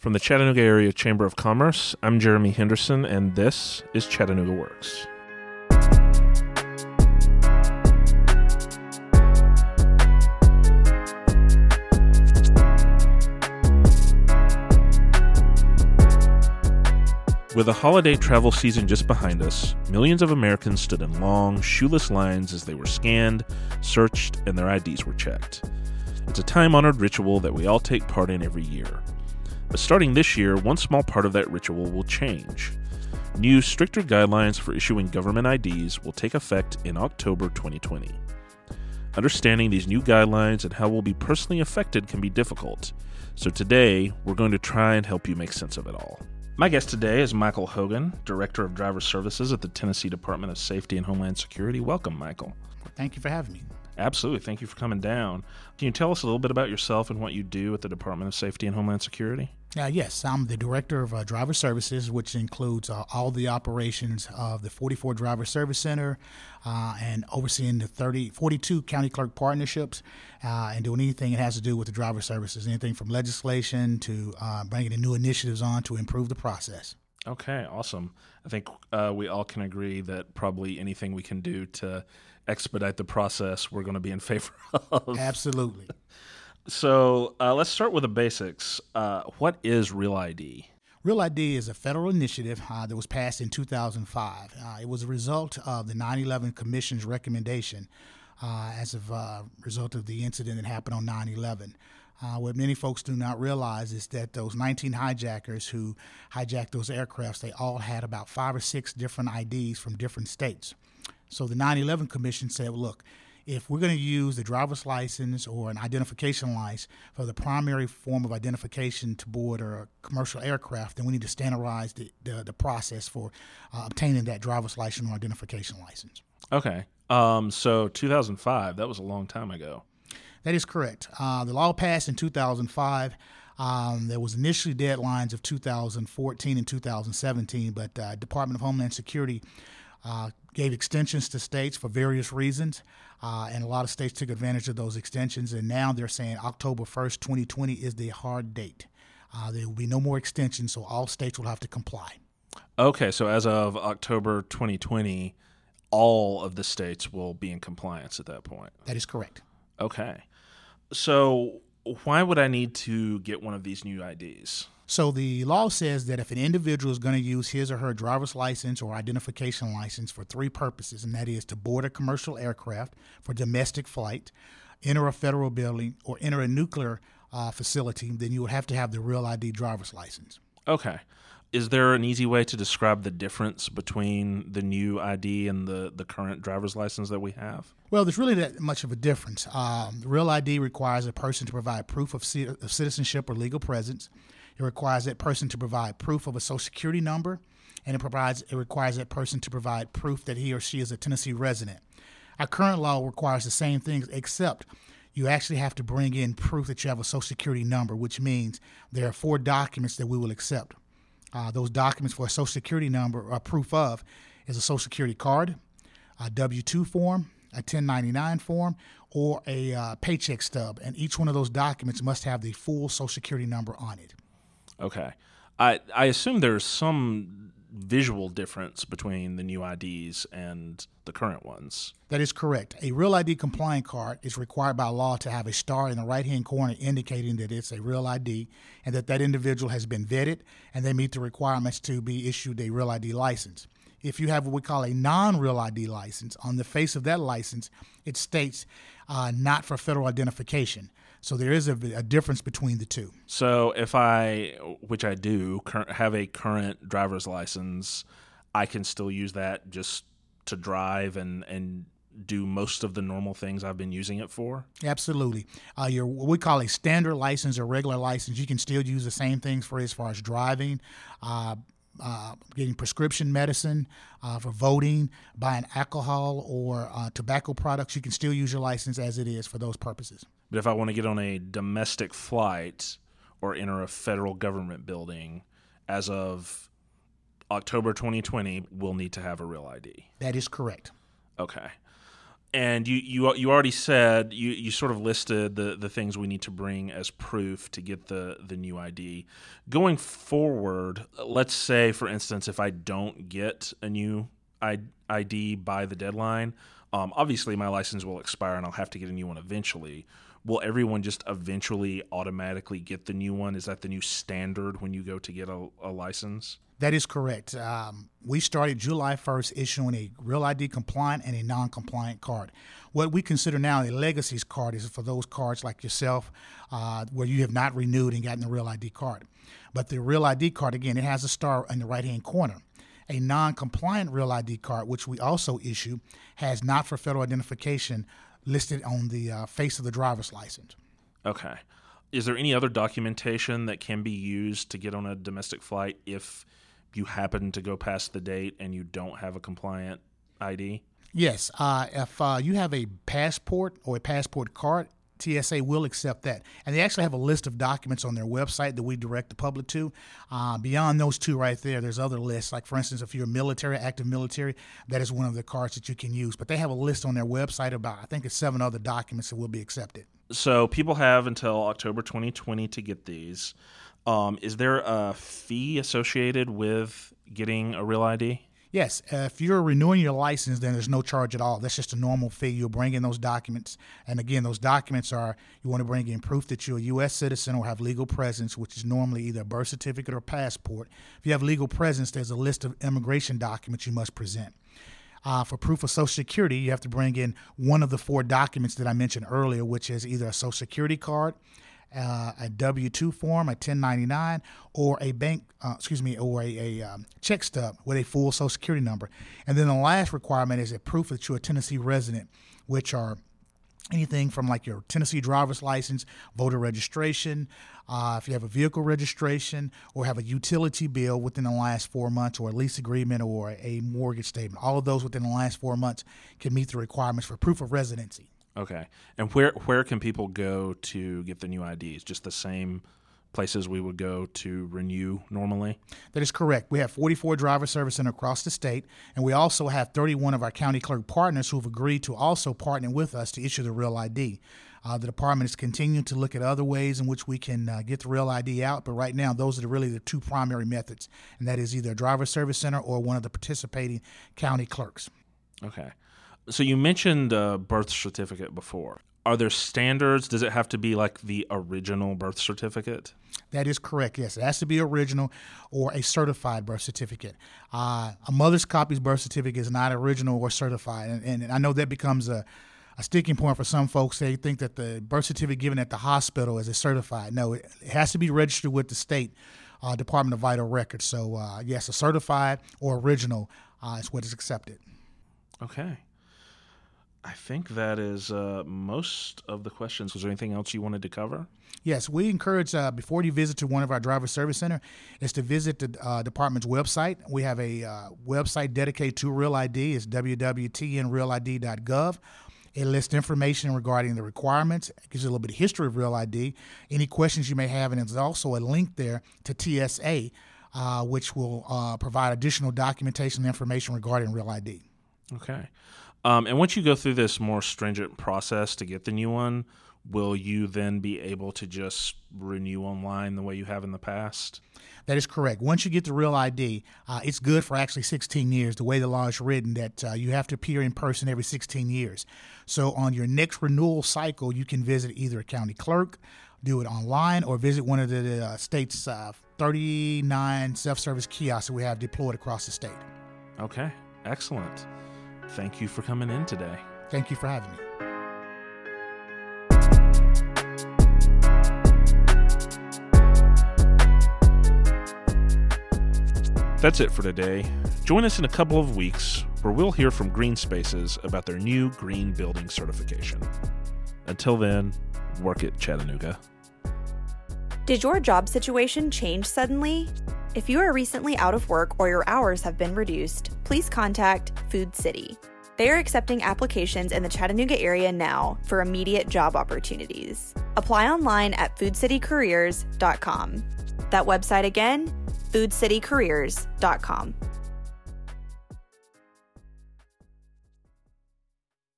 From the Chattanooga Area Chamber of Commerce, I'm Jeremy Henderson, and this is Chattanooga Works. With the holiday travel season just behind us, millions of Americans stood in long, shoeless lines as they were scanned, searched, and their IDs were checked. It's a time honored ritual that we all take part in every year. But starting this year, one small part of that ritual will change. New, stricter guidelines for issuing government IDs will take effect in October 2020. Understanding these new guidelines and how we'll be personally affected can be difficult, so today we're going to try and help you make sense of it all. My guest today is Michael Hogan, Director of Driver Services at the Tennessee Department of Safety and Homeland Security. Welcome, Michael. Thank you for having me. Absolutely. Thank you for coming down. Can you tell us a little bit about yourself and what you do at the Department of Safety and Homeland Security? Uh, yes, I'm the director of uh, driver services, which includes uh, all the operations of the 44 Driver Service Center uh, and overseeing the 30, 42 county clerk partnerships uh, and doing anything that has to do with the driver services, anything from legislation to uh, bringing in new initiatives on to improve the process. Okay, awesome. I think we all can agree that probably anything we can do to expedite the process, we're going to be in favor of. Absolutely. So uh, let's start with the basics. Uh, what is Real ID? Real ID is a federal initiative uh, that was passed in 2005. Uh, it was a result of the 9 11 Commission's recommendation uh, as a uh, result of the incident that happened on 9 11. what many folks do not realize is that those 19 hijackers who hijacked those aircrafts, they all had about five or six different IDs from different states. So the 9 11 Commission said, look, if we're going to use the driver's license or an identification license for the primary form of identification to board a commercial aircraft, then we need to standardize the, the, the process for uh, obtaining that driver's license or identification license. Okay. Um, so 2005, that was a long time ago. That is correct. Uh, the law passed in 2005. Um, there was initially deadlines of 2014 and 2017, but uh, Department of Homeland Security uh, gave extensions to states for various reasons, uh, and a lot of states took advantage of those extensions. And now they're saying October 1st, 2020 is the hard date. Uh, there will be no more extensions, so all states will have to comply. Okay, so as of October 2020, all of the states will be in compliance at that point. That is correct. Okay. So, why would I need to get one of these new IDs? So the law says that if an individual is going to use his or her driver's license or identification license for three purposes, and that is to board a commercial aircraft for domestic flight, enter a federal building, or enter a nuclear uh, facility, then you would have to have the real ID driver's license. Okay. Is there an easy way to describe the difference between the new ID and the, the current driver's license that we have? Well, there's really that much of a difference. Um, the real ID requires a person to provide proof of, c- of citizenship or legal presence. It requires that person to provide proof of a social security number, and it provides it requires that person to provide proof that he or she is a Tennessee resident. Our current law requires the same things, except you actually have to bring in proof that you have a social security number, which means there are four documents that we will accept. Uh, those documents for a social security number or proof of is a social security card, a W 2 form, a 1099 form, or a uh, paycheck stub. And each one of those documents must have the full social security number on it. Okay. I I assume there's some visual difference between the new IDs and the current ones. That is correct. A Real ID compliant card is required by law to have a star in the right hand corner indicating that it's a Real ID and that that individual has been vetted and they meet the requirements to be issued a Real ID license. If you have what we call a non Real ID license, on the face of that license, it states uh, not for federal identification. So there is a, a, difference between the two. So if I, which I do, have a current driver's license, I can still use that just to drive and and do most of the normal things I've been using it for. Absolutely, uh, your what we call a standard license or regular license, you can still use the same things for as far as driving. Uh, uh, getting prescription medicine, uh, for voting, buying alcohol or uh, tobacco products, you can still use your license as it is for those purposes. But if I want to get on a domestic flight or enter a federal government building, as of October 2020, we'll need to have a real ID. That is correct. Okay. And you, you you already said you, you sort of listed the, the things we need to bring as proof to get the, the new ID. Going forward, let's say for instance, if I don't get a new ID by the deadline, um, obviously my license will expire and I'll have to get a new one eventually. Will everyone just eventually automatically get the new one? Is that the new standard when you go to get a, a license? That is correct. Um, we started July 1st issuing a Real ID compliant and a non compliant card. What we consider now a legacy card is for those cards like yourself uh, where you have not renewed and gotten the Real ID card. But the Real ID card, again, it has a star in the right hand corner. A non compliant Real ID card, which we also issue, has not for federal identification listed on the uh, face of the driver's license. Okay. Is there any other documentation that can be used to get on a domestic flight if you happen to go past the date and you don't have a compliant ID? Yes. Uh, if uh, you have a passport or a passport card, TSA will accept that. And they actually have a list of documents on their website that we direct the public to. Uh, beyond those two right there, there's other lists. Like, for instance, if you're military, active military, that is one of the cards that you can use. But they have a list on their website about, I think it's seven other documents that will be accepted. So people have until October 2020 to get these. Um, is there a fee associated with getting a real ID? Yes, if you're renewing your license, then there's no charge at all. That's just a normal fee. You'll bring in those documents. And again, those documents are you want to bring in proof that you're a U.S. citizen or have legal presence, which is normally either a birth certificate or passport. If you have legal presence, there's a list of immigration documents you must present. Uh, for proof of Social Security, you have to bring in one of the four documents that I mentioned earlier, which is either a Social Security card, uh, a W two form, a 1099, or a bank, uh, excuse me, or a, a um, check stub with a full Social Security number. And then the last requirement is a proof that you're a Tennessee resident, which are anything from like your Tennessee driver's license, voter registration, uh, if you have a vehicle registration or have a utility bill within the last four months, or a lease agreement or a mortgage statement. All of those within the last four months can meet the requirements for proof of residency. Okay. And where where can people go to get the new IDs? Just the same places we would go to renew normally? That is correct. We have 44 driver service centers across the state, and we also have 31 of our county clerk partners who have agreed to also partner with us to issue the real ID. Uh, the department is continuing to look at other ways in which we can uh, get the real ID out, but right now those are really the two primary methods, and that is either a driver service center or one of the participating county clerks. Okay. So you mentioned a birth certificate before. Are there standards? Does it have to be like the original birth certificate? That is correct. Yes, it has to be original or a certified birth certificate. Uh, a mother's copy's birth certificate is not original or certified, and, and I know that becomes a a sticking point for some folks. They think that the birth certificate given at the hospital is a certified. No, it, it has to be registered with the state uh, Department of Vital Records. So, uh, yes, a certified or original uh, is what is accepted. Okay. I think that is uh, most of the questions. Was there anything else you wanted to cover? Yes, we encourage uh, before you visit to one of our driver service center is to visit the uh, department's website. We have a uh, website dedicated to Real ID. It's www.tnrealid.gov. It lists information regarding the requirements. It gives you a little bit of history of Real ID, any questions you may have, and there's also a link there to TSA, uh, which will uh, provide additional documentation and information regarding Real ID. Okay. Um, and once you go through this more stringent process to get the new one, will you then be able to just renew online the way you have in the past? That is correct. Once you get the real ID, uh, it's good for actually 16 years. The way the law is written, that uh, you have to appear in person every 16 years. So on your next renewal cycle, you can visit either a county clerk, do it online, or visit one of the uh, state's uh, 39 self-service kiosks that we have deployed across the state. Okay, excellent thank you for coming in today. Thank you for having me. That's it for today. Join us in a couple of weeks where we'll hear from Green Spaces about their new green building certification. Until then, work it, Chattanooga. Did your job situation change suddenly? If you are recently out of work or your hours have been reduced, please contact Food City. They are accepting applications in the Chattanooga area now for immediate job opportunities. Apply online at foodcitycareers.com. That website again, foodcitycareers.com.